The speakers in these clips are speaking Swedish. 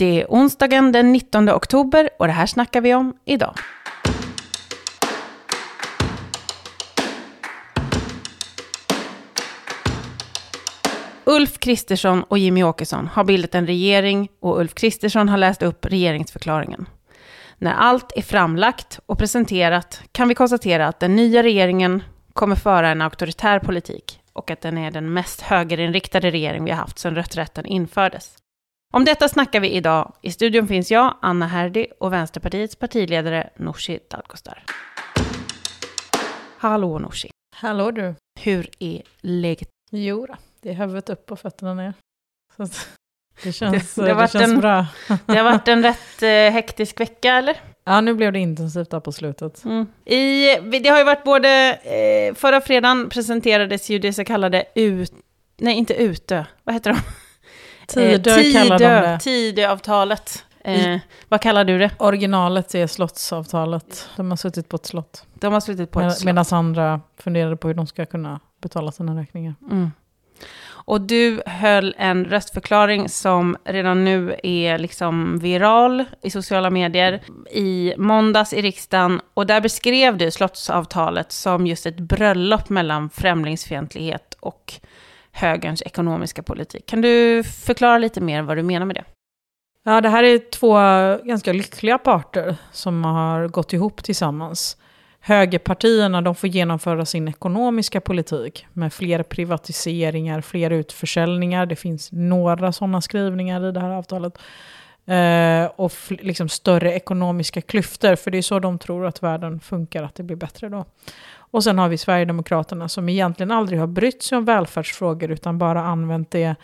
Det är onsdagen den 19 oktober och det här snackar vi om idag. Ulf Kristersson och Jimmy Åkesson har bildat en regering och Ulf Kristersson har läst upp regeringsförklaringen. När allt är framlagt och presenterat kan vi konstatera att den nya regeringen kommer föra en auktoritär politik och att den är den mest högerinriktade regering vi har haft sedan rösträtten infördes. Om detta snackar vi idag. I studion finns jag, Anna Herdy och Vänsterpartiets partiledare Nooshi Dadgostar. Hallå Nooshi. Hallå du. Hur är läget? Jo det är huvudet upp och fötterna ner. Så det känns, Det- det, det känns en- bra. Det har varit en rätt eh, hektisk vecka, eller? Ja, nu blev det intensivt där på slutet. Mm. I, det har ju varit både, eh, förra fredagen presenterades ju det så kallade ut, nej inte Utö, vad heter de? Tidö Eh, kallar de det. Tidöavtalet. Eh, vad kallar du det? Originalet är slottsavtalet. De har suttit på ett slott. De har slutit på ett Med, slott. Medan andra funderade på hur de ska kunna betala sina räkningar. Mm. Och du höll en röstförklaring som redan nu är liksom viral i sociala medier i måndags i riksdagen. Och där beskrev du slottsavtalet som just ett bröllop mellan främlingsfientlighet och högerns ekonomiska politik. Kan du förklara lite mer vad du menar med det? Ja, det här är två ganska lyckliga parter som har gått ihop tillsammans. Högerpartierna de får genomföra sin ekonomiska politik med fler privatiseringar, fler utförsäljningar. Det finns några sådana skrivningar i det här avtalet. Eh, och liksom större ekonomiska klyftor, för det är så de tror att världen funkar, att det blir bättre då. Och sen har vi Sverigedemokraterna som egentligen aldrig har brytt sig om välfärdsfrågor utan bara använt det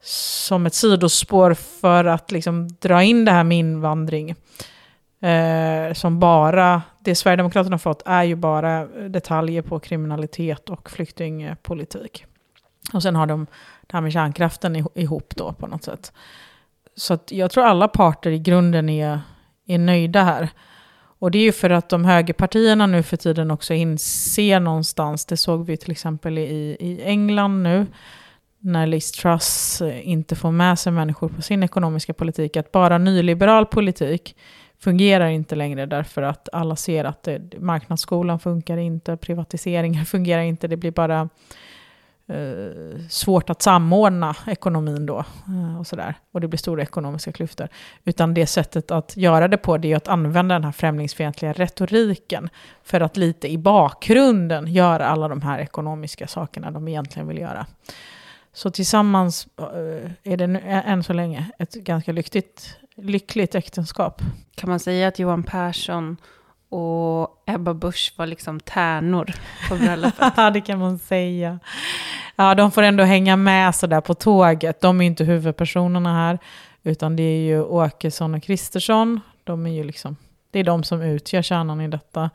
som ett sidospår för att liksom dra in det här med invandring. Eh, som bara, det Sverigedemokraterna har fått är ju bara detaljer på kriminalitet och flyktingpolitik. Och sen har de det här med kärnkraften ihop då på något sätt. Så att jag tror alla parter i grunden är, är nöjda här. Och det är ju för att de högerpartierna nu för tiden också inser någonstans, det såg vi till exempel i, i England nu, när Liz Truss inte får med sig människor på sin ekonomiska politik, att bara nyliberal politik fungerar inte längre därför att alla ser att det, marknadsskolan funkar inte, privatiseringar fungerar inte, det blir bara eh, svårt att samordna ekonomin då eh, och sådär. Och det blir stora ekonomiska klyftor. Utan det sättet att göra det på det är att använda den här främlingsfientliga retoriken för att lite i bakgrunden göra alla de här ekonomiska sakerna de egentligen vill göra. Så tillsammans eh, är det nu, än så länge ett ganska lyckligt, lyckligt äktenskap. Kan man säga att Johan Persson och Ebba Busch var liksom tärnor på bröllopet? Ja, det kan man säga. Ja, de får ändå hänga med sådär på tåget. De är ju inte huvudpersonerna här, utan det är ju Åkesson och Kristersson. De är ju liksom, det är de som utgör kärnan i detta.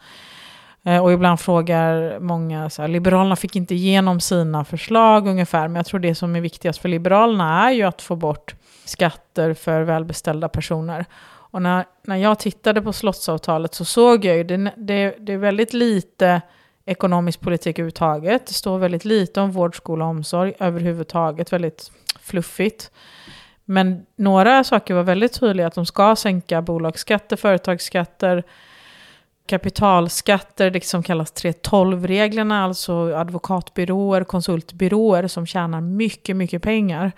Eh, och ibland frågar många, så här, Liberalerna fick inte igenom sina förslag ungefär, men jag tror det som är viktigast för Liberalerna är ju att få bort skatter för välbeställda personer. Och när, när jag tittade på slottsavtalet så såg jag ju, det, det, det är väldigt lite ekonomisk politik överhuvudtaget. Det står väldigt lite om vård, skola och omsorg överhuvudtaget, väldigt fluffigt. Men några saker var väldigt tydliga, att de ska sänka bolagsskatter, företagsskatter, kapitalskatter, det som kallas 3.12-reglerna, alltså advokatbyråer, konsultbyråer som tjänar mycket, mycket pengar.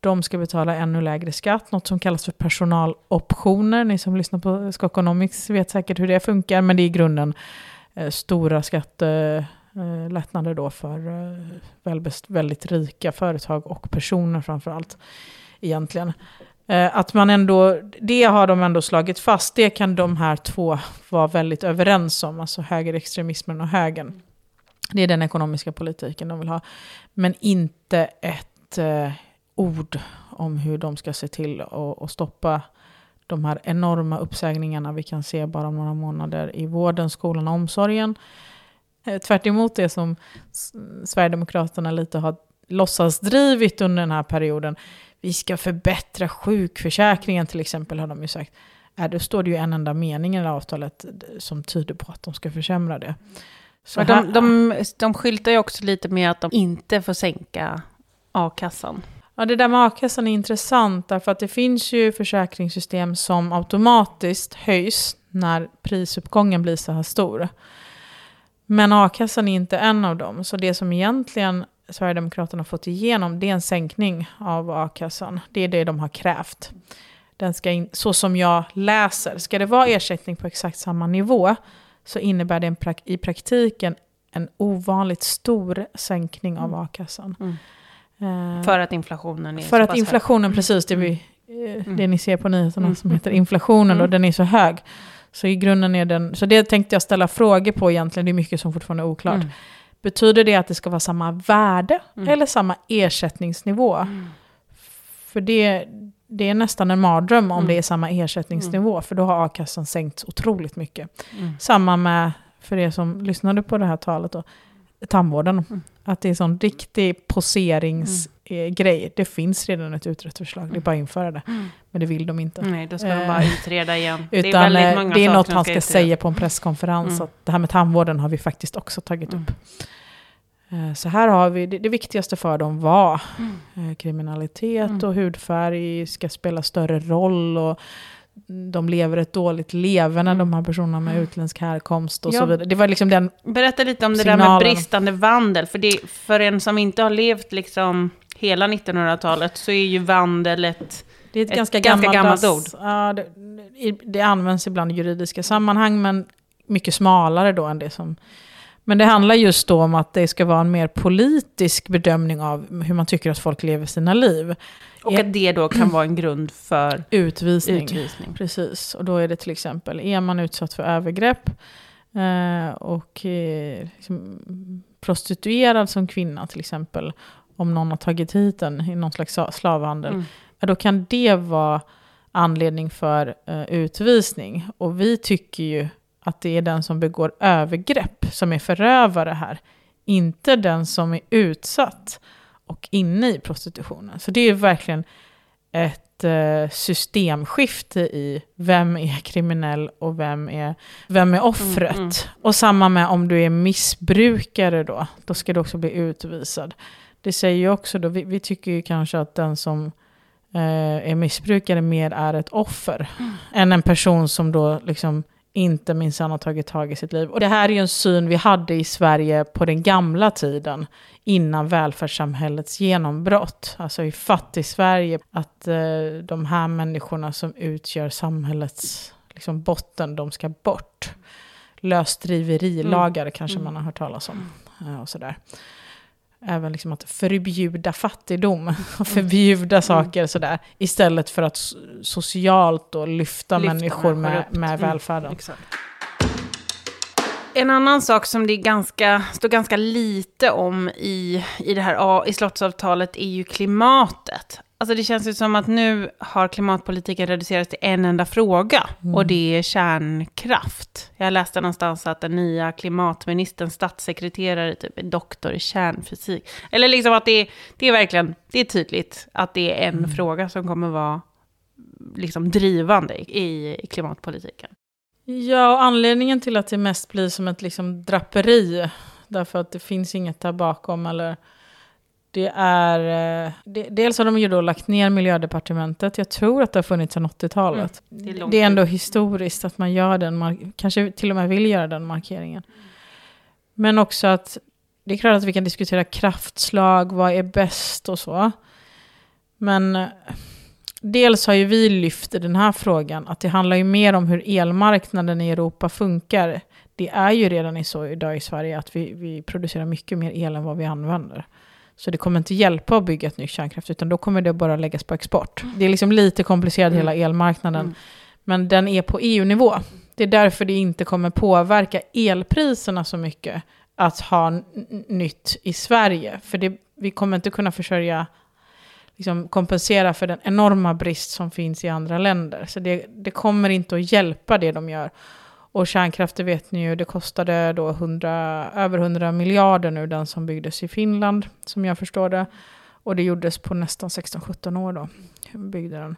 De ska betala ännu lägre skatt, något som kallas för personaloptioner. Ni som lyssnar på Skokonomics vet säkert hur det funkar, men det är i grunden eh, stora skattelättnader då för eh, väldigt rika företag och personer framför allt egentligen. Eh, att man ändå, det har de ändå slagit fast, det kan de här två vara väldigt överens om, alltså högerextremismen och högern. Det är den ekonomiska politiken de vill ha. Men inte ett ord om hur de ska se till att stoppa de här enorma uppsägningarna vi kan se bara om några månader i vården, skolan och omsorgen. Eh, Tvärt emot det som Sverigedemokraterna lite har låtsasdrivit under den här perioden. Vi ska förbättra sjukförsäkringen till exempel har de ju sagt. Äh, då står det ju en enda mening i det här avtalet som tyder på att de ska försämra det. Så de, de, de skyltar ju också lite med att de inte får sänka a-kassan. Ja, det där med a-kassan är intressant därför att det finns ju försäkringssystem som automatiskt höjs när prisuppgången blir så här stor. Men a-kassan är inte en av dem. Så det som egentligen Sverigedemokraterna har fått igenom det är en sänkning av a-kassan. Det är det de har krävt. Den ska in, så som jag läser, ska det vara ersättning på exakt samma nivå så innebär det prak i praktiken en ovanligt stor sänkning av mm. a-kassan. Mm. Uh, för att inflationen är För att inflationen, hög. precis det, vi, mm. Eh, det ni ser på nyheterna mm. som heter inflationen, mm. och den är så hög. Så i grunden är den, så det tänkte jag ställa frågor på egentligen, det är mycket som fortfarande är oklart. Mm. Betyder det att det ska vara samma värde mm. eller samma ersättningsnivå? Mm. För det, det är nästan en mardröm om mm. det är samma ersättningsnivå, mm. för då har a-kassan sänkts otroligt mycket. Mm. Samma med, för er som lyssnade på det här talet, då, tandvården. Mm. Att det är en sån riktig poseringsgrej. Mm. Det finns redan ett utrett förslag, det är bara att införa det. Mm. Men det vill de inte. Nej, då ska de bara eh, utreda igen. Utan det är, väldigt många det är något han ska, ska säga på en presskonferens, mm. att det här med tandvården har vi faktiskt också tagit upp. Eh, så här har vi, det, det viktigaste för dem var mm. Eh, kriminalitet mm. och hudfärg ska spela större roll. Och de lever ett dåligt leverne, mm. de här personerna med utländsk härkomst och ja. så vidare. Det var liksom den Berätta lite om det signalen. där med bristande vandel. För, det, för en som inte har levt liksom hela 1900-talet så är ju vandel ett, det är ett, ett ganska, ganska gammalt ord. Ja, det, det används ibland i juridiska sammanhang, men mycket smalare då än det som men det handlar just då om att det ska vara en mer politisk bedömning av hur man tycker att folk lever sina liv. Och att det då kan vara en grund för utvisning. utvisning. Precis, och då är det till exempel, är man utsatt för övergrepp eh, och eh, liksom, prostituerad som kvinna till exempel, om någon har tagit hit en i någon slags slavhandel, mm. ja, då kan det vara anledning för eh, utvisning. Och vi tycker ju att det är den som begår övergrepp som är förövare här, inte den som är utsatt och inne i prostitutionen. Så det är verkligen ett eh, systemskifte i vem är kriminell och vem är, vem är offret. Mm, mm. Och samma med om du är missbrukare då, då ska du också bli utvisad. Det säger ju också då, vi, vi tycker ju kanske att den som eh, är missbrukare mer är ett offer mm. än en person som då liksom inte minsann har tagit tag i sitt liv. Och det här är ju en syn vi hade i Sverige på den gamla tiden, innan välfärdssamhällets genombrott. Alltså i fattig-Sverige, att eh, de här människorna som utgör samhällets liksom, botten, de ska bort. Lösdriverilagar mm. kanske mm. man har hört talas om. Eh, och sådär även liksom att förbjuda fattigdom och förbjuda mm. saker sådär. Istället för att socialt då lyfta, lyfta människor med, med mm. välfärden. Mm, en annan sak som det ganska, står ganska lite om i, i det här i slottsavtalet är ju klimatet. Alltså det känns ju som att nu har klimatpolitiken reducerats till en enda fråga. Mm. Och det är kärnkraft. Jag läste någonstans att den nya klimatministerns statssekreterare typ är doktor i kärnfysik. Eller liksom att det är, det är verkligen, det är tydligt att det är en mm. fråga som kommer vara liksom drivande i, i klimatpolitiken. Ja, och anledningen till att det mest blir som ett liksom draperi, därför att det finns inget där bakom, eller det är, eh, det, dels har de ju då lagt ner miljödepartementet. Jag tror att det har funnits sedan 80-talet. Mm, det, är det, är ändå historiskt att man gör den, kanske till och med vill göra den markeringen. Men också att det är klart att vi kan diskutera kraftslag, vad är bäst och så. Men eh, dels har ju vi lyft i den här frågan att det handlar ju mer om hur elmarknaden i Europa funkar. Det är ju redan så idag i Sverige att vi, vi producerar mycket mer el än vad vi använder. Så det kommer inte hjälpa att bygga ett nytt kärnkraft, utan då kommer det bara läggas på export. Det är liksom lite komplicerat mm. hela elmarknaden, mm. men den är på EU-nivå. Det är därför det inte kommer påverka elpriserna så mycket att ha nytt i Sverige. För det, vi kommer inte kunna försörja, liksom kompensera för den enorma brist som finns i andra länder. Så det, det kommer inte att hjälpa det de gör. Och kärnkraft, det vet ni ju, det kostade då 100, över 100 miljarder nu, den som byggdes i Finland, som jag förstår det. Och det gjordes på nästan 16-17 år då, byggde den.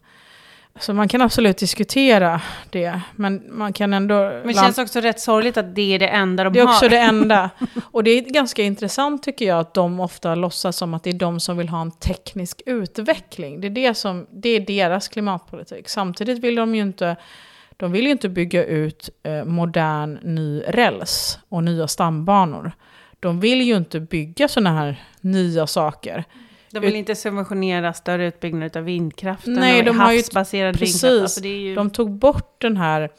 Så man kan absolut diskutera det, men man kan ändå... Men det känns också rätt sorgligt att det är det enda de det är har. också det enda. Och det är ganska intressant tycker jag att de ofta låtsas som att det är de som vill ha en teknisk utveckling. Det är, det som, det är deras klimatpolitik. Samtidigt vill de ju inte, de vill ju inte bygga ut eh, modern ny räls och nya stambanor. De vill ju inte bygga sådana här nya saker. De vill inte subventionera större utbyggnad av vindkraften Nej, och de har ju- havsbaserad precis. vindkraft. Alltså ju... De tog bort den här,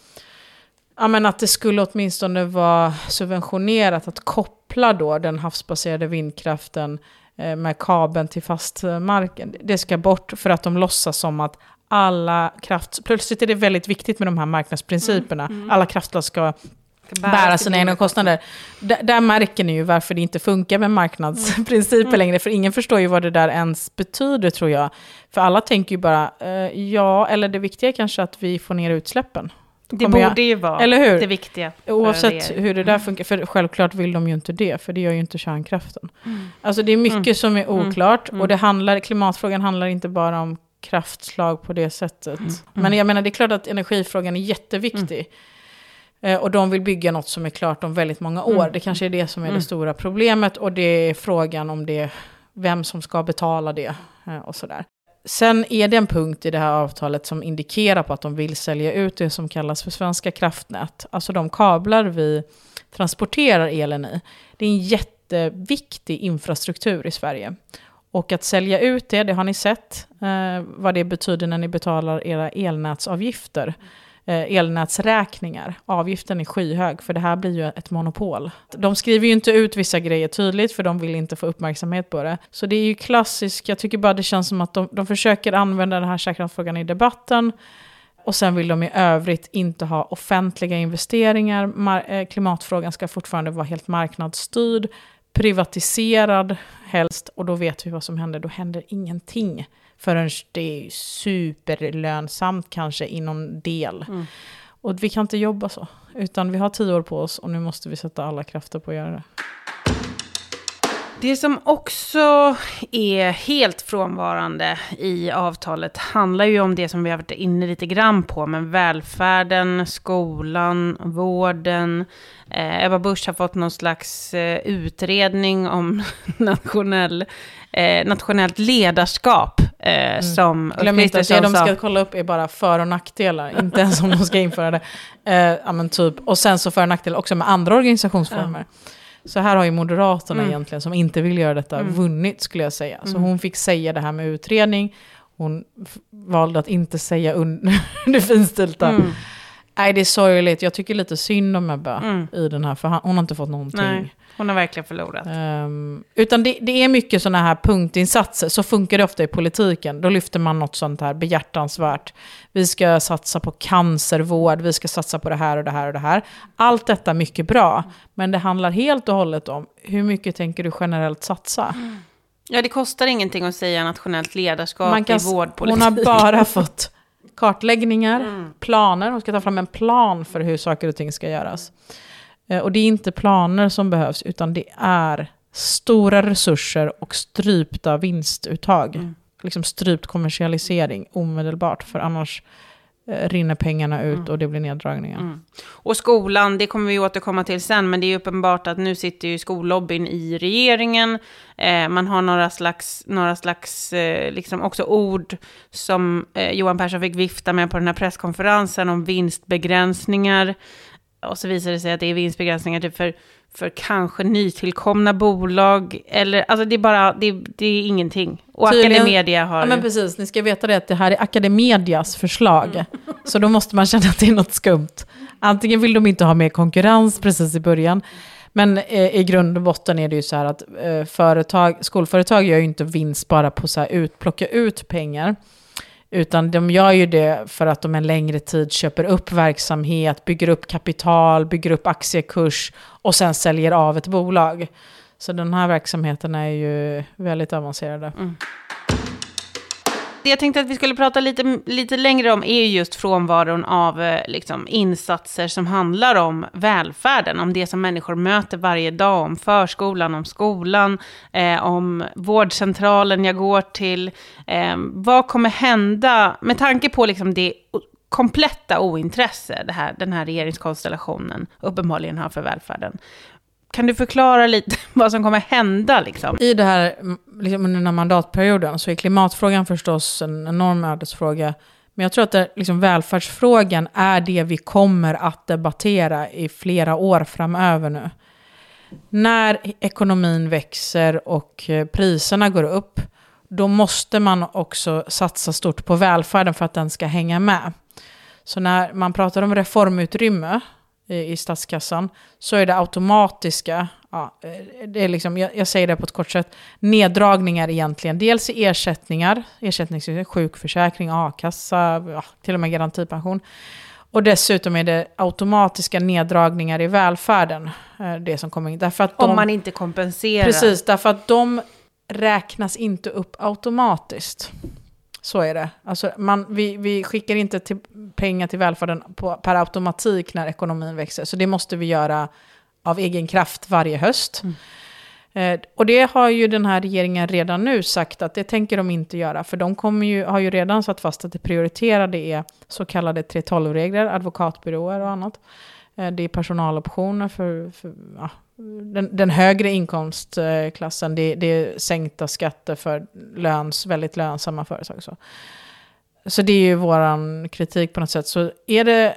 ja men att det skulle åtminstone vara subventionerat att koppla då den havsbaserade vindkraften eh, med kabeln till fastmarken. Det ska bort för att de låtsas som att alla kraft... Plötsligt är det väldigt viktigt med de här marknadsprinciperna. Alla kraftslag ska bära sina egna kostnader. D- där märker ni ju varför det inte funkar med marknadsprinciper längre, för ingen förstår ju vad det där ens betyder tror jag. För alla tänker ju bara, eh, ja, eller det viktiga är kanske att vi får ner utsläppen. Det kommer jag- borde ju vara Eller hur? det viktiga. Oavsett hur det där funkar, för självklart vill de ju inte det, för det gör ju inte kärnkraften. Alltså det är mycket som är oklart, och det handlar, klimatfrågan handlar inte bara om kraftslag på det sättet. Men jag menar, det är klart att energifrågan är jätteviktig. Eh, Och de vill bygga något som är klart om väldigt många år. Det kanske är det som är det stora problemet. Och det är frågan om det, vem som ska betala det eh, och sådär. Sen är det en punkt i det här avtalet som indikerar på att de vill sälja ut det som kallas för svenska kraftnät. Alltså de kablar vi transporterar elen i. Det är en jätteviktig infrastruktur i Sverige. Och att sälja ut det, det har ni sett eh, vad det betyder när ni betalar era elnätsavgifter. Eh, elnätsräkningar. Avgiften är skyhög, för det här blir ju ett monopol. De skriver ju inte ut vissa grejer tydligt, för de vill inte få uppmärksamhet på det. Så det är ju klassiskt, jag tycker bara det känns som att de, de försöker använda den här kärnkraftsfrågan i debatten. Och sen vill de i övrigt inte ha offentliga investeringar. Mar- eh, klimatfrågan ska fortfarande vara helt marknadsstyrd, privatiserad helst. Och då vet vi vad som händer, då händer ingenting. Förrän det är superlönsamt kanske i någon del. Och vi kan inte jobba så. Utan vi har tio år på oss och nu måste vi sätta alla krafter på att göra det. Det som också är helt frånvarande i avtalet handlar ju om det som vi har varit inne lite grann på, men välfärden, skolan, vården. Eh, Ebba Busch har fått någon slags eh, utredning om nationell, eh, nationellt ledarskap, eh, som Mm. Glöm inte att det de ska kolla upp är bara för och nackdelar, inte ens om de ska införa det. Eh, ja, men typ. Och sen så för och nackdelar också med andra organisationsformer. Så här har ju Moderaterna Mm. egentligen, som inte vill göra detta, vunnit skulle jag säga. Så hon fick säga det här med utredning, hon valde att inte säga det finstilta. Mm. Nej, det är sorgligt. Jag tycker lite synd om Ebba Mm. i den här, för hon har inte fått någonting. Nej, hon har verkligen förlorat. Ehm, utan det, det är mycket sådana här punktinsatser, så funkar det ofta i politiken. Då lyfter man något sånt här behjärtansvärt. Vi ska satsa på cancervård, vi ska satsa på det här och det här och det här. Allt detta är mycket bra, men det handlar helt och hållet om hur mycket tänker du generellt satsa? Ja, det kostar ingenting att säga nationellt ledarskap Man kan, i vårdpolitik. hon har bara fått kartläggningar, planer. Hon ska ta fram en plan för hur saker och ting ska göras. Eh, Och det är inte planer som behövs, utan det är stora resurser och strypta vinstuttag. Liksom strypt kommersialisering omedelbart, för annars eh, rinner pengarna ut och det blir neddragningar. Mm. Och skolan, det kommer vi återkomma till sen, men det är uppenbart att nu sitter ju skollobbyn i regeringen. Eh, man har några slags, några slags eh, liksom också ord som eh, Johan Persson fick vifta med på den här presskonferensen om vinstbegränsningar. Och så visar det sig att det är vinstbegränsningar typ för, för kanske nytillkomna bolag. Eller, alltså det är bara, det, det är ingenting. Och Tydligen- Academedia har... Ja men precis, ni ska veta det att det här är Academedias förslag. Så då måste man känna att det är något skumt. Antingen vill de inte ha mer konkurrens precis i början. Men eh, i grund och botten är det ju så här att eh, företag, skolföretag gör ju inte vinst bara på ut, plocka ut pengar. Utan de gör ju det för att de en längre tid köper upp verksamhet, bygger upp kapital, bygger upp aktiekurs och sen säljer av ett bolag. Så den här verksamheten är ju väldigt avancerad. Mm det jag tänkte att vi skulle prata lite, lite längre om är just frånvaron av eh, liksom, insatser som handlar om välfärden, om det som människor möter varje dag, om förskolan, om skolan, eh, om vårdcentralen jag går till. Eh, vad kommer hända med tanke på liksom, det kompletta ointresse det här, den här regeringskonstellationen uppenbarligen har för välfärden. Kan du förklara lite vad som kommer hända? Liksom? I det här, liksom under den här mandatperioden så är klimatfrågan förstås en enorm ödesfråga. Men jag tror att det, liksom, välfärdsfrågan är det vi kommer att debattera i flera år framöver nu. När ekonomin växer och eh, priserna går upp, då måste man också satsa stort på välfärden för att den ska hänga med. Så när man pratar om reformutrymme i, statskassan så är det automatiska, ja, det är liksom, jag, jag, säger det på ett kort sätt, neddragningar egentligen. Dels i ersättningar, ersättningssystem, sjukförsäkring, a-kassa, ja, till och med garantipension. Och dessutom är det automatiska neddragningar i välfärden. Eh, det som kommer in. Därför att de, Om man inte kompenserar. Precis, därför att de räknas inte upp automatiskt. Så är det. Alltså man, vi, vi skickar inte till pengar till välfärden på, per automatik när ekonomin växer. Så det måste vi göra av egen kraft varje höst. Mm. Eh, och det har ju den här regeringen redan nu sagt att det tänker de inte göra. För de kommer ju, har ju redan satt fast att det prioriterade är så kallade 3.12-regler, advokatbyråer och annat. Eh, det är personaloptioner för, för ja, den, den, högre inkomstklassen, det, det, är sänkta skatter för löns, väldigt lönsamma företag. Så. så det är ju vår kritik på något sätt. Så är det,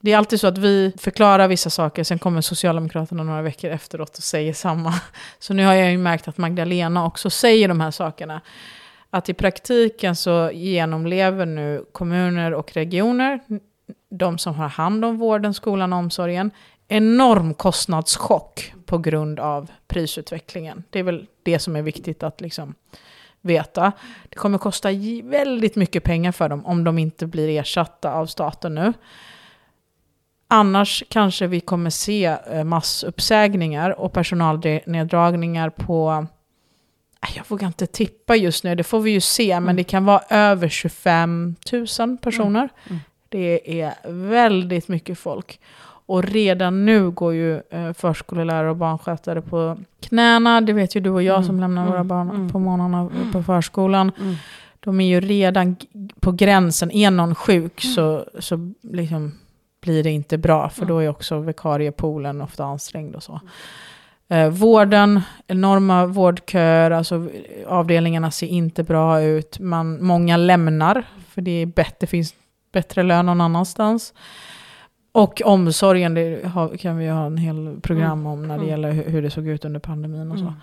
det är alltid så att vi förklarar vissa saker, sen kommer Socialdemokraterna några veckor efteråt och säger samma. Så nu har jag ju märkt att Magdalena också säger de här sakerna. Att i praktiken så genomlever nu kommuner och regioner, de som har hand om vården, skolan och omsorgen, enorm kostnadschock på grund av prisutvecklingen. Det är väl det som är viktigt att liksom veta. Det kommer kosta väldigt mycket pengar för dem om de inte blir ersatta av staten nu. Annars kanske vi kommer se eh, massuppsägningar och personalneddragningar på jag vågar inte tippa just nu, det får vi ju se, mm. men det kan vara över 25 000 personer. Mm. Mm. Det är väldigt mycket folk. Och redan nu går ju eh, förskollärare och barnskötare på knäna. Det vet ju du och jag mm. som lämnar mm. våra barn mm. på morgnarna mm. på förskolan. Mm. De är ju redan på gränsen. Är någon sjuk så, så liksom blir det inte bra. För då är också vikariepoolen ofta ansträngd och så. Eh, vården, enorma vårdköer, alltså avdelningarna ser inte bra ut. Man, många lämnar, för det, är bättre, finns bättre lön någon annanstans. Och omsorgen, det kan vi ha en hel program mm. om när det mm. gäller hur det såg ut under pandemin och så. Mm.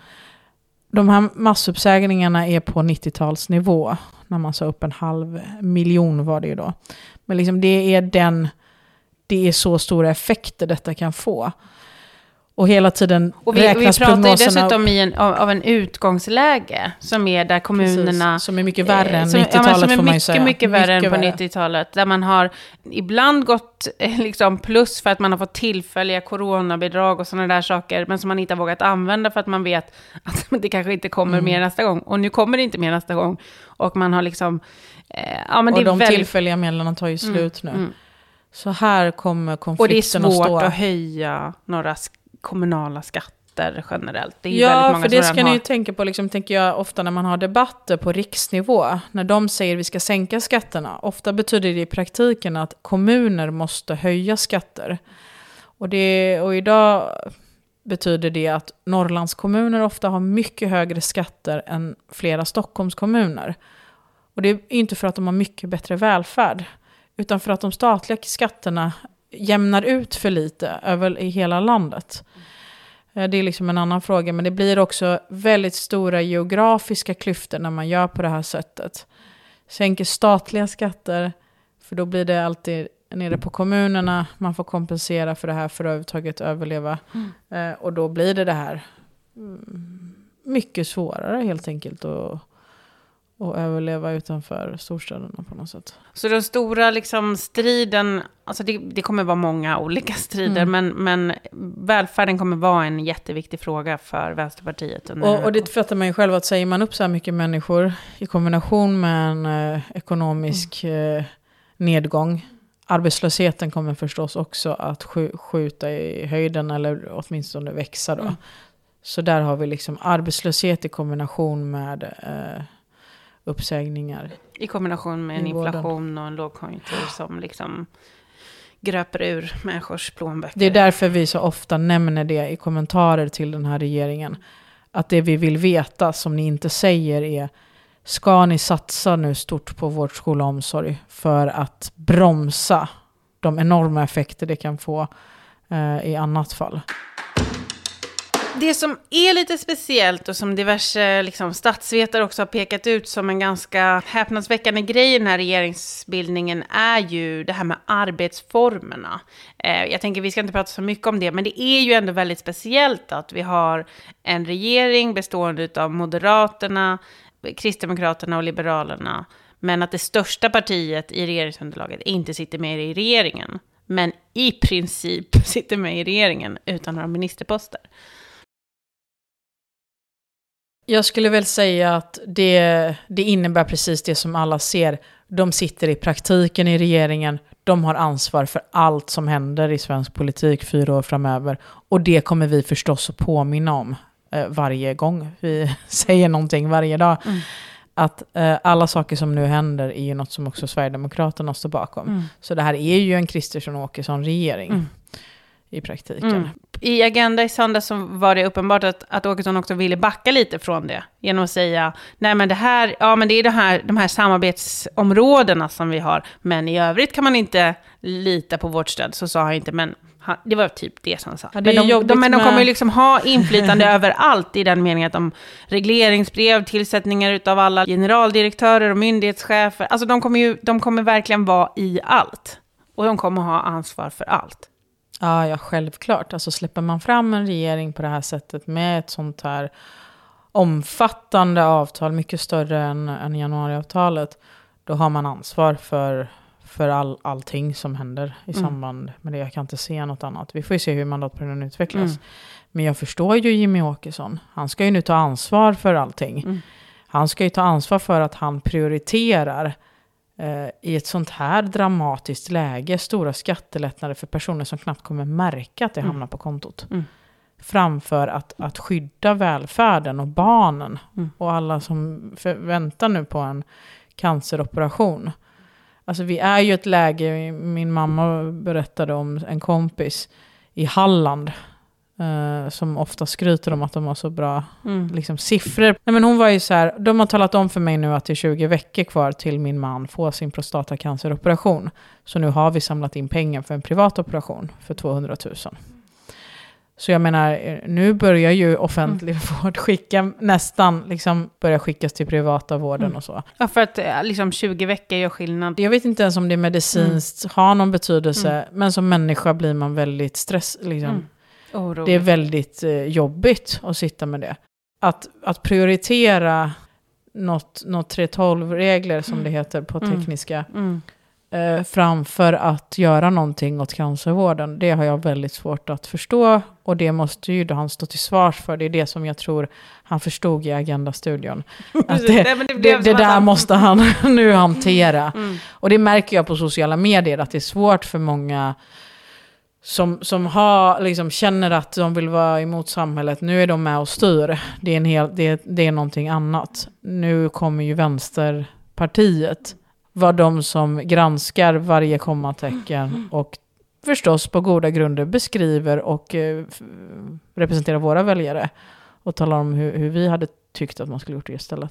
De här massuppsägningarna är på 90-talsnivå, när man sa upp en halv miljon var det ju då. Men liksom det är den, det är så stora effekter detta kan få. Och hela tiden och vi, räknas vi pratar ju dessutom i en, av, av, en utgångsläge som är där kommunerna... Precis, som är mycket värre än 90-talet ja, får man mycket, ju säga. Mycket värre mycket än på 90-talet. Där man har ibland gått eh, liksom, plus för att man har fått tillfälliga coronabidrag och sådana där saker. Men som man inte har vågat använda för att man vet att det kanske inte kommer mm. mer nästa gång. Och nu kommer det inte mer nästa gång. Och man har liksom... Eh, ja, men och det de väldigt... tillfälliga medlen tar ju mm, slut mm, nu. Mm. Så här kommer konflikten att stå. Och det är svårt att, att höja några kommunala skatter generellt. Det är ja, för det ska har... ni ju tänka på, liksom, tänker jag ofta när man har debatter på riksnivå. När de säger vi ska sänka skatterna, ofta betyder det i praktiken att kommuner måste höja skatter. Och, det, och idag betyder det att Norrlandskommuner ofta har mycket högre skatter än flera Stockholmskommuner. Och det är inte för att de har mycket bättre välfärd, utan för att de statliga skatterna jämnar ut för lite över i hela landet. Mm. Det är liksom en annan fråga, men det blir också väldigt stora geografiska klyftor när man gör på det här sättet. Sänker statliga skatter, för då blir det alltid nere på kommunerna, man får kompensera för det här för att överhuvudtaget överleva. Mm. Eh, och då blir det det här mm, mycket svårare helt enkelt att, och överleva utanför storstäderna på något sätt. Så den stora liksom, striden, alltså det, det kommer vara många olika strider, Mm. men, men välfärden kommer vara en jätteviktig fråga för Vänsterpartiet. Och, och det fattar man ju själv att säger man upp så här mycket människor i kombination med en eh, ekonomisk eh, nedgång. Arbetslösheten kommer förstås också att skj- skjuta i höjden eller åtminstone växa då. Mm. Så där har vi liksom arbetslöshet i kombination med eh, uppsägningar. I kombination med en inflation och en lågkonjunktur som liksom gröper ur människors plånböcker. Det är därför vi så ofta nämner det i kommentarer till den här regeringen. Att det vi vill veta, som ni inte säger, är ska ni satsa nu stort på vård, skola och omsorg för att bromsa de enorma effekter det kan få eh, i annat fall? Det som är lite speciellt och som diverse liksom, statsvetare också har pekat ut som en ganska häpnadsväckande grej i den här regeringsbildningen är ju det här med arbetsformerna. Eh, jag tänker vi ska inte prata så mycket om det, men det är ju ändå väldigt speciellt att vi har en regering bestående av Moderaterna, Kristdemokraterna och Liberalerna, men att det största partiet i regeringsunderlaget inte sitter med i regeringen, men i princip sitter med i regeringen utan några ministerposter. Jag skulle väl säga att det, det innebär precis det som alla ser. De sitter i praktiken i regeringen. De har ansvar för allt som händer i svensk politik fyra år framöver. Och det kommer vi förstås att påminna om eh, varje gång vi säger någonting varje dag. Mm. Att eh, alla saker som nu händer är ju något som också Sverigedemokraterna står bakom. Mm. Så det här är ju en Kristersson Åkesson-regering Mm. I praktiken. Mm. I Agenda i söndags så var det uppenbart att, att Åkesson också ville backa lite från det. Genom att säga, nej men det här, ja men det är det här, de här samarbetsområdena som vi har. Men i övrigt kan man inte lita på vårt stöd. Så sa han inte, men han, det var typ det som han sa. Ja, men de, de, men de kommer ju liksom ha inflytande över allt i den meningen att de regleringsbrev, tillsättningar utav alla generaldirektörer och myndighetschefer. Alltså de kommer ju, de kommer verkligen vara i allt. Och de kommer ha ansvar för allt. Ja, ja, självklart. Alltså släpper man fram en regering på det här sättet med ett sånt här omfattande avtal, mycket större än, än januariavtalet, då har man ansvar för, för all, allting som händer i Mm. samband med det. Jag kan inte se något annat. Vi får ju se hur mandatperioden utvecklas. Mm. Men jag förstår ju Jimmy Åkesson. Han ska ju nu ta ansvar för allting. Mm. Han ska ju ta ansvar för att han prioriterar i ett sånt här dramatiskt läge stora skattelättnader för personer som knappt kommer märka att det Mm. hamnar på kontot. Mm. Framför att, att skydda välfärden och barnen Mm. och alla som väntar nu på en canceroperation. Alltså vi är ju ett läge, min mamma berättade om en kompis i Halland eh, som ofta skryter om att de har så bra Mm. liksom, siffror. Nej, men hon var ju så här, de har talat om för mig nu att det är 20 veckor kvar till min man får sin prostatacanceroperation. Så nu har vi samlat in pengar för en privat operation för 200 000. Så jag menar, eh, nu börjar ju offentlig vård skicka, nästan liksom börja skickas till privata vården Mm. och så. Ja, för att eh, liksom 20 veckor gör skillnad. Jag vet inte ens om det medicinskt har någon betydelse, men som människa blir man väldigt stress, liksom. Mm. Orolig. Det är väldigt eh, jobbigt att sitta med det. Att, att prioritera något, något 3.12-regler som det heter på Mm. tekniska, Mm. eh, framför att göra någonting åt cancervården, det har jag väldigt svårt att förstå. Och det måste ju då han stå till svars för. Det är det som jag tror han förstod i Agenda-studion. Att det, Nej, det, det att där han- måste han nu hantera. Mm. Och det märker jag på sociala medier, att det är svårt för många som, som har, liksom, känner att de vill vara emot samhället. Nu är de med och styr. Det är, en hel, det, det är någonting annat. Nu kommer ju Vänsterpartiet vara de som granskar varje kommatecken och förstås på goda grunder beskriver och eh, representerar våra väljare och talar om hur, hur vi hade tyckt att man skulle gjort det istället.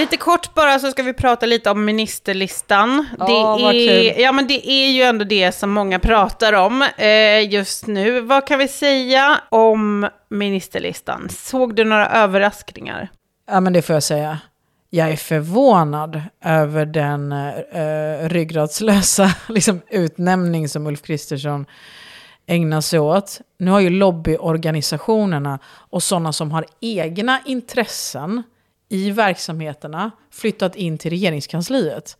Lite kort bara så ska vi prata lite om ministerlistan. Ja, det, är, kul. ja, men det är ju ändå det som många pratar om eh, just nu. Vad kan vi säga om ministerlistan? Såg du några överraskningar? Ja, men det får jag säga. Jag är förvånad över den eh, ryggradslösa liksom, utnämning som Ulf Kristersson ägnar sig åt. Nu har ju lobbyorganisationerna och sådana som har egna intressen i verksamheterna flyttat in till regeringskansliet.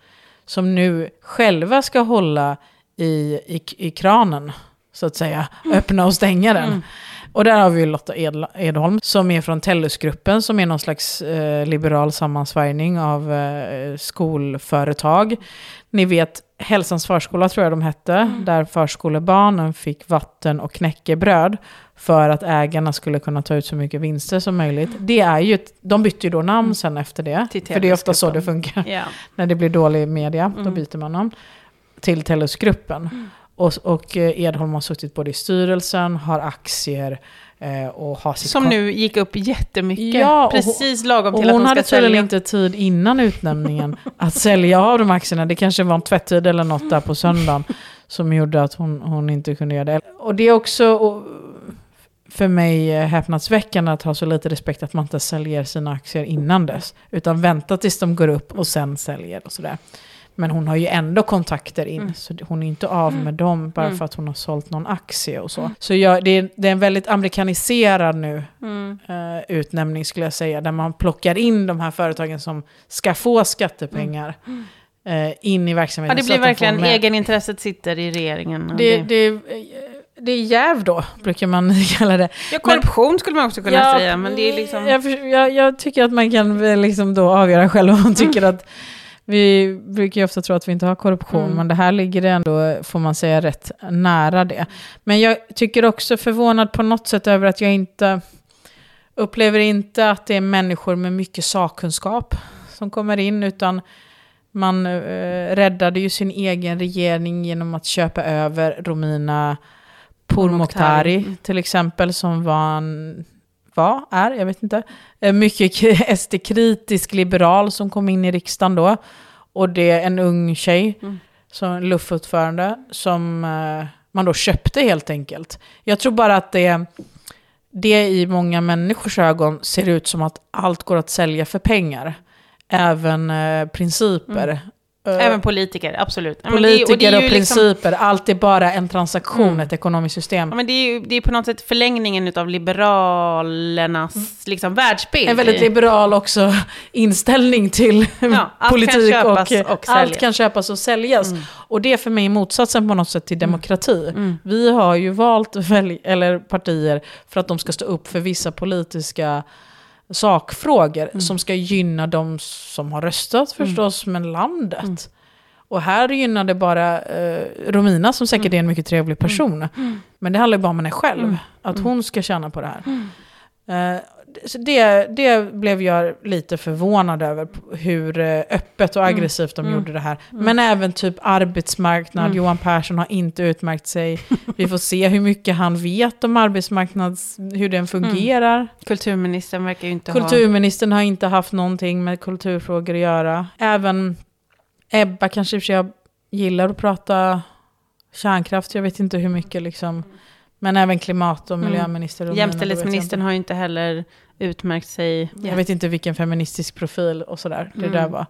Som nu själva ska hålla i, i, i kranen, så att säga, öppna och stänga den. Mm. Och där har vi Lotta Ed Edholm som är från Tellusgruppen som är någon slags eh, liberal sammansvärjning av eh, skolföretag. Ni vet Hälsans förskola tror jag de hette, Mm. där förskolebarnen fick vatten och knäckebröd för att ägarna skulle kunna ta ut så mycket vinster som möjligt. Det är ju, de bytte ju då namn sen efter det, Mm. För det är ofta så det funkar. Ja. När det blir dålig media, då Mm. byter man namn till Tellusgruppen. Och, och Edholm har suttit både i styrelsen, har aktier eh, och har sitt Som nu gick upp jättemycket. Ja, och hon- Precis lagom till att hon hon hade ska tydligen sälja. inte tid innan utnämningen att sälja av de aktierna. Det kanske var en tvättid eller något där på söndagen som gjorde att hon, hon inte kunde göra det. Och det är också och, för mig eh, häpnadsväckande att ha så lite respekt att man inte säljer sina aktier innan dess. Utan vänta tills de går upp och sen säljer och sådär. Men hon har ju ändå kontakter in, Mm. så det- hon är inte av med dem bara Mm. för att hon har sålt någon aktie och så. Så jag, det, är, det är en väldigt amerikaniserad nu Mm. eh, utnämning skulle jag säga, där man plockar in de här företagen som ska få skattepengar eh, in i Ja, verksamheten. det så blir de verkligen med- egenintresset sitter i regeringen. Det, det, det, det är jäv då, brukar man kalla det. ja, korruption skulle man också kunna Ja, säga, men det är liksom... Jag, jag, jag tycker att man kan liksom då avgöra själv om man tycker att vi brukar ju ofta tro att vi inte har korruption, Mm. men det här ligger ändå, får man säga, rätt nära det. Men jag tycker också förvånad på något sätt över att jag inte upplever inte att det är människor med mycket sakkunskap som kommer in, utan man eh, räddade ju sin egen regering genom att köpa över Romina Pourmokhtari Pourmokhtari. till exempel, som var en var, är, jag vet inte, en mycket SD-kritisk liberal som kom in i riksdagen då. Och det är en ung tjej, Mm. som luftordförande, som eh, man då köpte helt enkelt. Jag tror bara att det, det i många människors ögon ser ut som att allt går att sälja för pengar. Även eh, principer. Eh, Även politiker, absolut. Det politiker det och, liksom- principer, allt är bara en transaktion, Mm. ett ekonomiskt system. Ja, men det är ju det är på något sätt förlängningen av liberalernas liksom, världsbild. En väldigt liberal också inställning till Ja, politik köpas och, och allt kan köpas och säljas. Mm. Och det är för mig motsatsen på något sätt till demokrati. Mm. Vi har ju valt välj- eller partier för att de ska stå upp för vissa politiska sakfrågor Mm. som ska gynna de som har röstat förstås, men landet. Mm. Och här gynnar det bara eh, Romina som säkert är en mycket trevlig person. Men det handlar ju bara om henne själv, Mm. att hon ska tjäna på det här. Eh, det, det blev jag lite förvånad över, hur eh, öppet och aggressivt de Mm. gjorde det här. Men även typ arbetsmarknad, Mm. Johan Persson har inte utmärkt sig. Vi får se hur mycket han vet om arbetsmarknads, hur den fungerar. Kulturministern verkar ju inte ha... Kulturministern har inte haft någonting med kulturfrågor att göra. Även Ebba kanske i och för sig jag gillar att prata kärnkraft, jag vet inte hur mycket liksom. Men även klimat och Mm. miljöminister. Jag Jämställdhetsministern har ju inte heller utmärkt sig. Jag vet inte vilken feministisk profil och sådär det Mm. där var.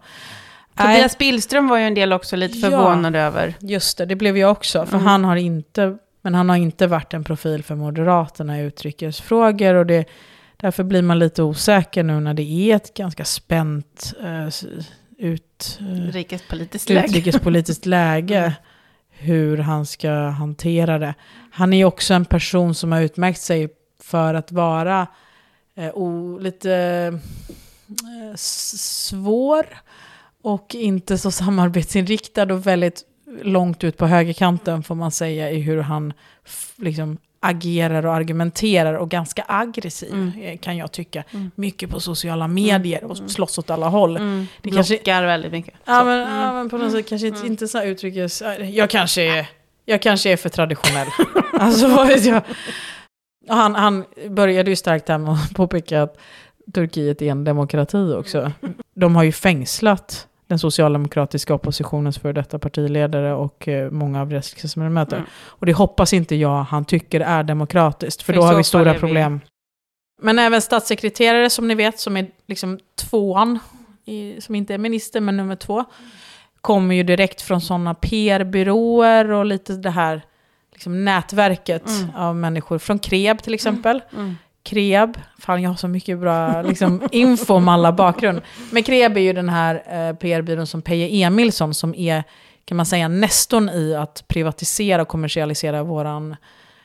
Tobias Billström var ju en del också lite Ja. förvånade över. just det, det blev jag också. För Mm. han har inte, men han har inte varit en profil för Moderaterna i utrikesfrågor. Och det, därför blir man lite osäker nu när det är ett ganska spänt s- ut, Utrikespolitiskt läge. utrikespolitiskt läge hur han ska hantera det. Han är ju också en person som har utmärkt sig för att vara eh, o, lite eh, svår och inte så samarbetsinriktad och väldigt långt ut på högerkanten får man säga i hur han liksom agerar och argumenterar och ganska aggressiv Mm. eh, kan jag tycka. Mm. Mycket på sociala medier och Mm. slåss åt alla håll. Mm. Det kanske- Blockar väldigt mycket. Ja men, Mm. ja men på något sätt kanske inte, Mm. inte så uttryckes... Jag kanske är, jag kanske är för traditionell. alltså vad vet jag. Han, han började ju starkt här med att påpeka att Turkiet är en demokrati också. De har ju fängslat den socialdemokratiska oppositionens för detta partiledare och eh, många av deras riksdagsledamöter. Mm. Och det hoppas inte jag han tycker är demokratiskt, för För då har vi stora är vi- problem. Men även statssekreterare som ni vet, som är liksom tvåan, i, som inte är minister men nummer två, kommer ju direkt från sådana PR-byråer och lite det här liksom nätverket Mm. av människor. Från Kreb till exempel. Mm. Kreab, fan jag har så mycket bra liksom, info om alla bakgrund. Men Kreab är ju den här eh, PR-byrån som Peje Emilsson som är, kan man säga, nestorn i att privatisera och kommersialisera våran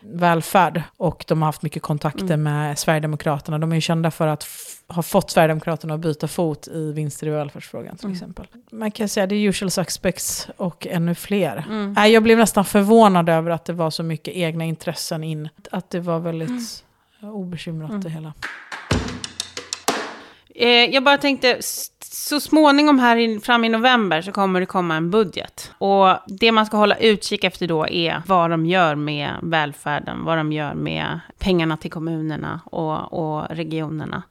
välfärd. Och de har haft mycket kontakter mm. med Sverigedemokraterna. De är ju kända för att ha fått Sverigedemokraterna att byta fot i vinster i välfärdsfrågan till mm. exempel. Man kan säga det är usual suspects och ännu fler. Mm. Jag blev nästan förvånad över att det var så mycket egna intressen in. Att det var väldigt mm. obekymrat det mm. hela. Eh, jag bara tänkte, så småningom här in, fram i november så kommer det komma en budget. Och det man ska hålla utkik efter då är vad de gör med välfärden, vad de gör med pengarna till kommunerna och, och regionerna.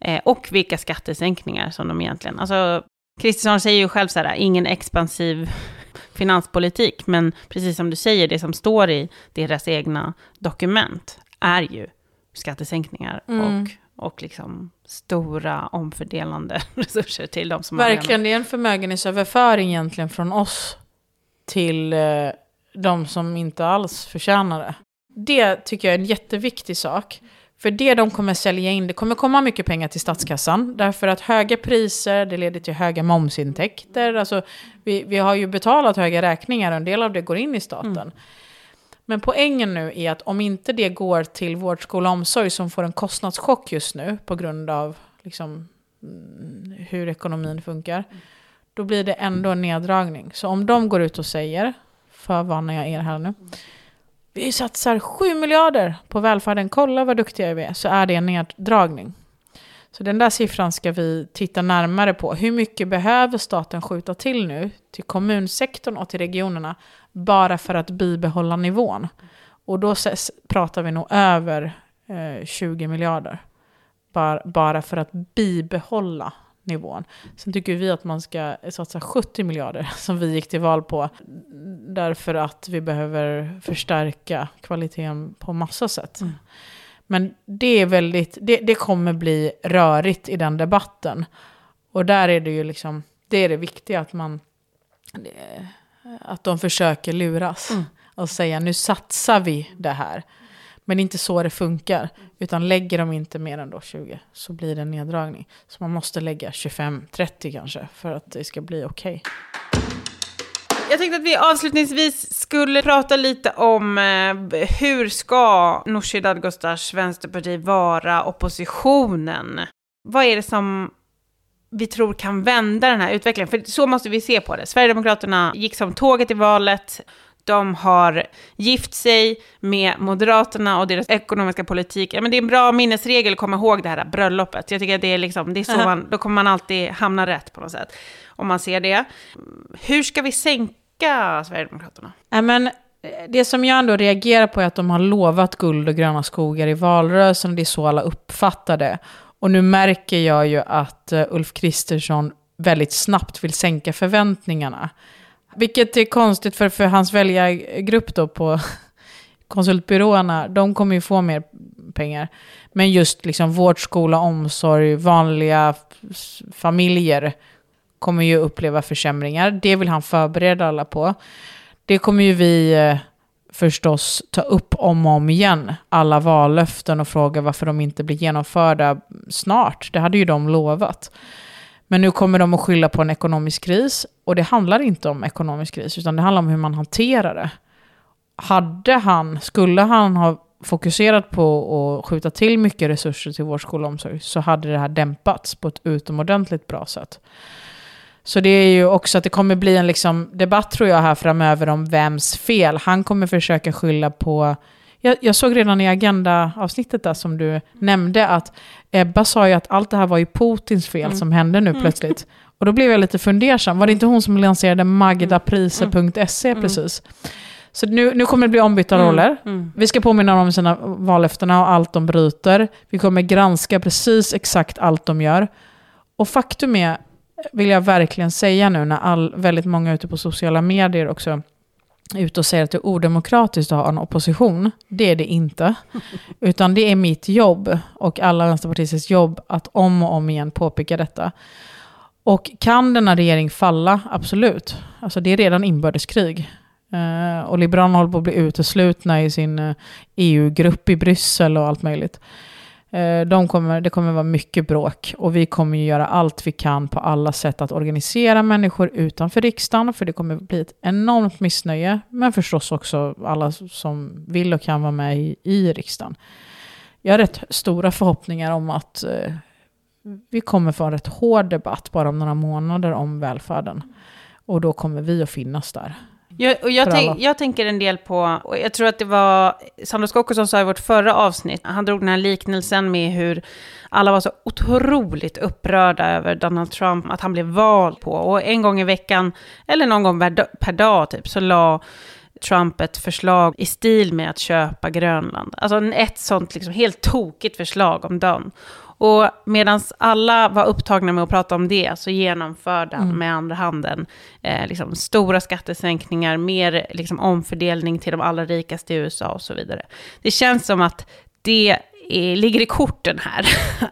Eh, och vilka skattesänkningar som de egentligen... Alltså, Kristersson säger ju själv så här, ingen expansiv finanspolitik, men precis som du säger, det som står i deras egna dokument är ju skattesänkningar mm. och och liksom stora omfördelande resurser till de som Verkligen, har det är en förmögenhetsöverföring egentligen från oss till eh, de som inte alls förtjänar det. Det tycker jag är en jätteviktig sak. För det de kommer sälja in, det kommer komma mycket pengar till statskassan. Därför att höga priser, det leder till höga momsintäkter. Alltså, vi, vi har ju betalat höga räkningar och en del av det går in i staten. Mm. Men poängen nu är att om inte det går till vård, skola och omsorg som får en kostnadschock just nu på grund av liksom, mm, hur ekonomin funkar, då blir det ändå en neddragning. Så om de går ut och säger, förvarnar jag er här nu, vi satsar 7 miljarder på välfärden, kolla vad duktiga vi är, så är det en neddragning. Så den där siffran ska vi titta närmare på. Hur mycket behöver staten skjuta till nu till kommunsektorn och till regionerna bara för att bibehålla nivån? Och då pratar vi nog över eh, 20 miljarder. Bara, bara för att bibehålla nivån. Sen tycker vi att man ska satsa 70 miljarder som vi gick till val på. Därför att vi behöver förstärka kvaliteten på massa sätt. Mm. Men det är väldigt, det, det kommer bli rörigt i den debatten. Och där är det ju liksom, det är det viktiga att man, att de försöker luras. Mm. Och säga nu satsar vi det här. Men det är inte så det funkar. Utan lägger de inte mer än då 20 så blir det en neddragning. Så man måste lägga 25-30 kanske för att det ska bli okej. Okay. Jag tänkte att vi avslutningsvis skulle prata lite om eh, hur ska Nooshi Dadgostars vänsterparti vara oppositionen? Vad är det som vi tror kan vända den här utvecklingen? För så måste vi se på det. Sverigedemokraterna gick som tåget i valet. De har gift sig med Moderaterna och deras ekonomiska politik. Ja, men det är en bra minnesregel att komma ihåg det här bröllopet. Jag tycker att det är, liksom, det är så man, då kommer man alltid hamna rätt på något sätt. Om man ser det. Hur ska vi sänka Sverigedemokraterna? Men eh, det som jag ändå reagerar på är att de har lovat guld och gröna skogar i valrörelsen. Det är så alla uppfattar det. Och nu märker jag ju att eh, Ulf Kristersson väldigt snabbt vill sänka förväntningarna. Vilket är konstigt för, för hans väljargrupp då på konsultbyråerna, de kommer ju få mer pengar. Men just liksom vård, skola, omsorg, vanliga familjer kommer ju uppleva försämringar. Det vill han förbereda alla på. Det kommer ju vi eh, förstås ta upp om och om igen, alla vallöften och fråga varför de inte blir genomförda snart. Det hade ju de lovat. Men nu kommer de att skylla på en ekonomisk kris och det handlar inte om ekonomisk kris utan det handlar om hur man hanterar det. Hade han, skulle han ha fokuserat på att skjuta till mycket resurser till vår skola och omsorg så hade det här dämpats på ett utomordentligt bra sätt. Så det är ju också att det kommer bli en liksom debatt tror jag här framöver om vems fel. Han kommer försöka skylla på jag, jag, såg redan i Agenda-avsnittet där som du nämnde att Ebba sa ju att allt det här var ju Putins fel mm. som hände nu mm. plötsligt. Och då blev jag lite fundersam. Var det inte hon som lanserade magdapriser.se mm. precis? Så nu, nu kommer det bli ombytta mm. roller. Mm. Vi ska påminna dem om sina vallöftena och allt de bryter. Vi kommer granska precis exakt allt de gör. Och faktum är vill jag verkligen säga nu när all, väldigt många ute på sociala medier också är ute och säger att det är odemokratiskt att ha en opposition. Det är det inte. Utan det är mitt jobb och alla vänsterpartisters jobb att om och om igen påpeka detta. Och kan denna regering falla? Absolut. Alltså det är redan inbördeskrig. Uh, och Liberalerna håller på att bli uteslutna i sin EU-grupp i Bryssel och allt möjligt. Eh, de kommer, det kommer vara mycket bråk och vi kommer ju göra allt vi kan på alla sätt att organisera människor utanför riksdagen, för det kommer bli ett enormt missnöje, men förstås också alla som vill och kan vara med i, i riksdagen. Jag har rätt stora förhoppningar om att eh, vi kommer få en rätt hård debatt bara om några månader om välfärden. Och då kommer vi att finnas där. Jag, och jag, tänk, jag, tänker en del på, och jag tror att det var Sandro Scocco som sa i vårt förra avsnitt, han drog den här liknelsen med hur alla var så otroligt upprörda över Donald Trump, att han blev vald på. Och en gång i veckan, eller någon gång per dag typ, så la Trump ett förslag i stil med att köpa Grönland. Alltså ett sånt liksom helt tokigt förslag om dagen. Och medan alla var upptagna med att prata om det, så genomförde han mm. med andra handen eh, liksom stora skattesänkningar, mer liksom omfördelning till de allra rikaste i USA och så vidare. Det känns som att det är, ligger i korten här,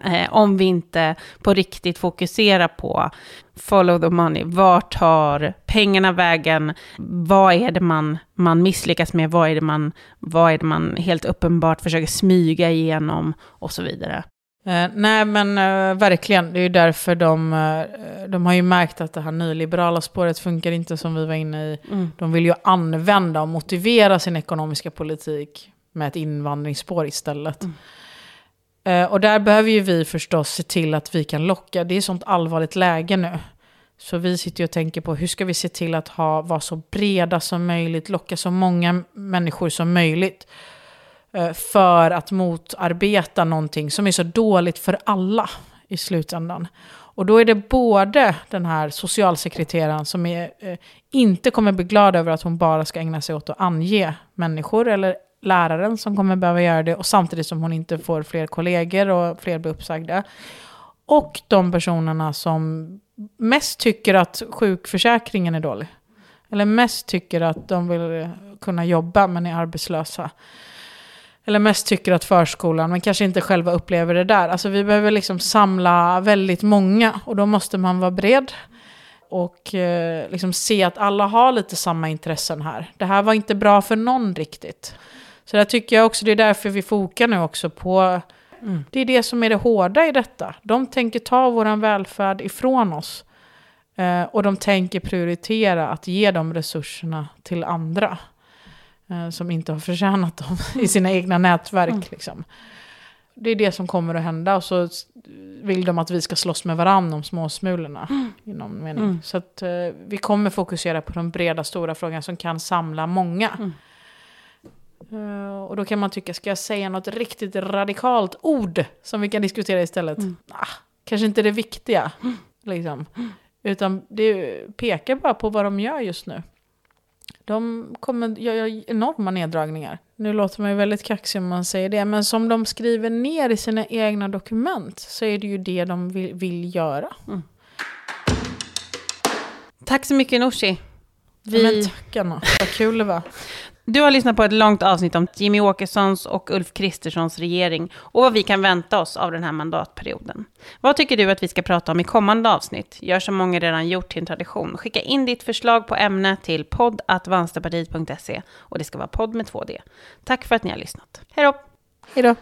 eh, om vi inte på riktigt fokuserar på follow the money. Vart tar pengarna vägen? Vad är det man, man misslyckas med? Vad är, det man, vad är det man helt uppenbart försöker smyga igenom? Och så vidare. Eh, nej men eh, verkligen, det är ju därför de, eh, de har ju märkt att det här nyliberala spåret funkar inte som vi var inne i. Mm. De vill ju använda och motivera sin ekonomiska politik med ett invandringsspår istället. Mm. Eh, och där behöver ju vi förstås se till att vi kan locka, det är sånt allvarligt läge nu. Så vi sitter och tänker på hur ska vi se till att ha, vara så breda som möjligt, locka så många människor som möjligt. Eh, för att motarbeta någonting som är så dåligt för alla i slutändan. Och då är det både den här socialsekreteraren som är, eh, inte kommer bli glad över att hon bara ska ägna sig åt att ange människor, eller läraren som kommer behöva göra det, och samtidigt som hon inte får fler kollegor och fler blir uppsagda. Och de personerna som mest tycker att sjukförsäkringen är dålig. Eller mest tycker att de vill kunna jobba men är arbetslösa eller mest tycker att förskolan, men kanske inte själva upplever det där. Alltså vi behöver liksom samla väldigt många och då måste man vara beredd och eh, liksom se att alla har lite samma intressen här. Det här var inte bra för någon riktigt. Så där tycker jag också, det är därför vi fokar nu också på, mm. det är det som är det hårda i detta. De tänker ta vår välfärd ifrån oss. Eh, och de tänker prioritera att ge de resurserna till andra. Eh, som inte har förtjänat dem i sina egna nätverk. Mm. Liksom. Det är det som kommer att hända och så vill de att vi ska slåss med varandra om småsmulorna. Mm. I någon mening. Mm. Så att, eh, vi kommer fokusera på de breda stora frågorna som kan samla många. Mm. Uh, och då kan man tycka, ska jag säga något riktigt radikalt ord som vi kan diskutera istället? Mm. Ah, kanske inte det viktiga. Mm. Liksom. Utan det pekar bara på vad de gör just nu. De kommer göra enorma neddragningar. Nu låter man ju väldigt kaxig om man säger det, men som de skriver ner i sina egna dokument så är det ju det de vill, vill göra. Mm. Tack så mycket Nooshi. Vi... Men tack Anna, vad kul det var. Du har lyssnat på ett långt avsnitt om Jimmy Åkessons och Ulf Kristerssons regering och vad vi kan vänta oss av den här mandatperioden. Vad tycker du att vi ska prata om i kommande avsnitt? Gör som många redan gjort till en tradition. Skicka in ditt förslag på ämne till podd.vansterpartiet.se och det ska vara podd med 2D. Tack för att ni har lyssnat. Hej då! Hej då!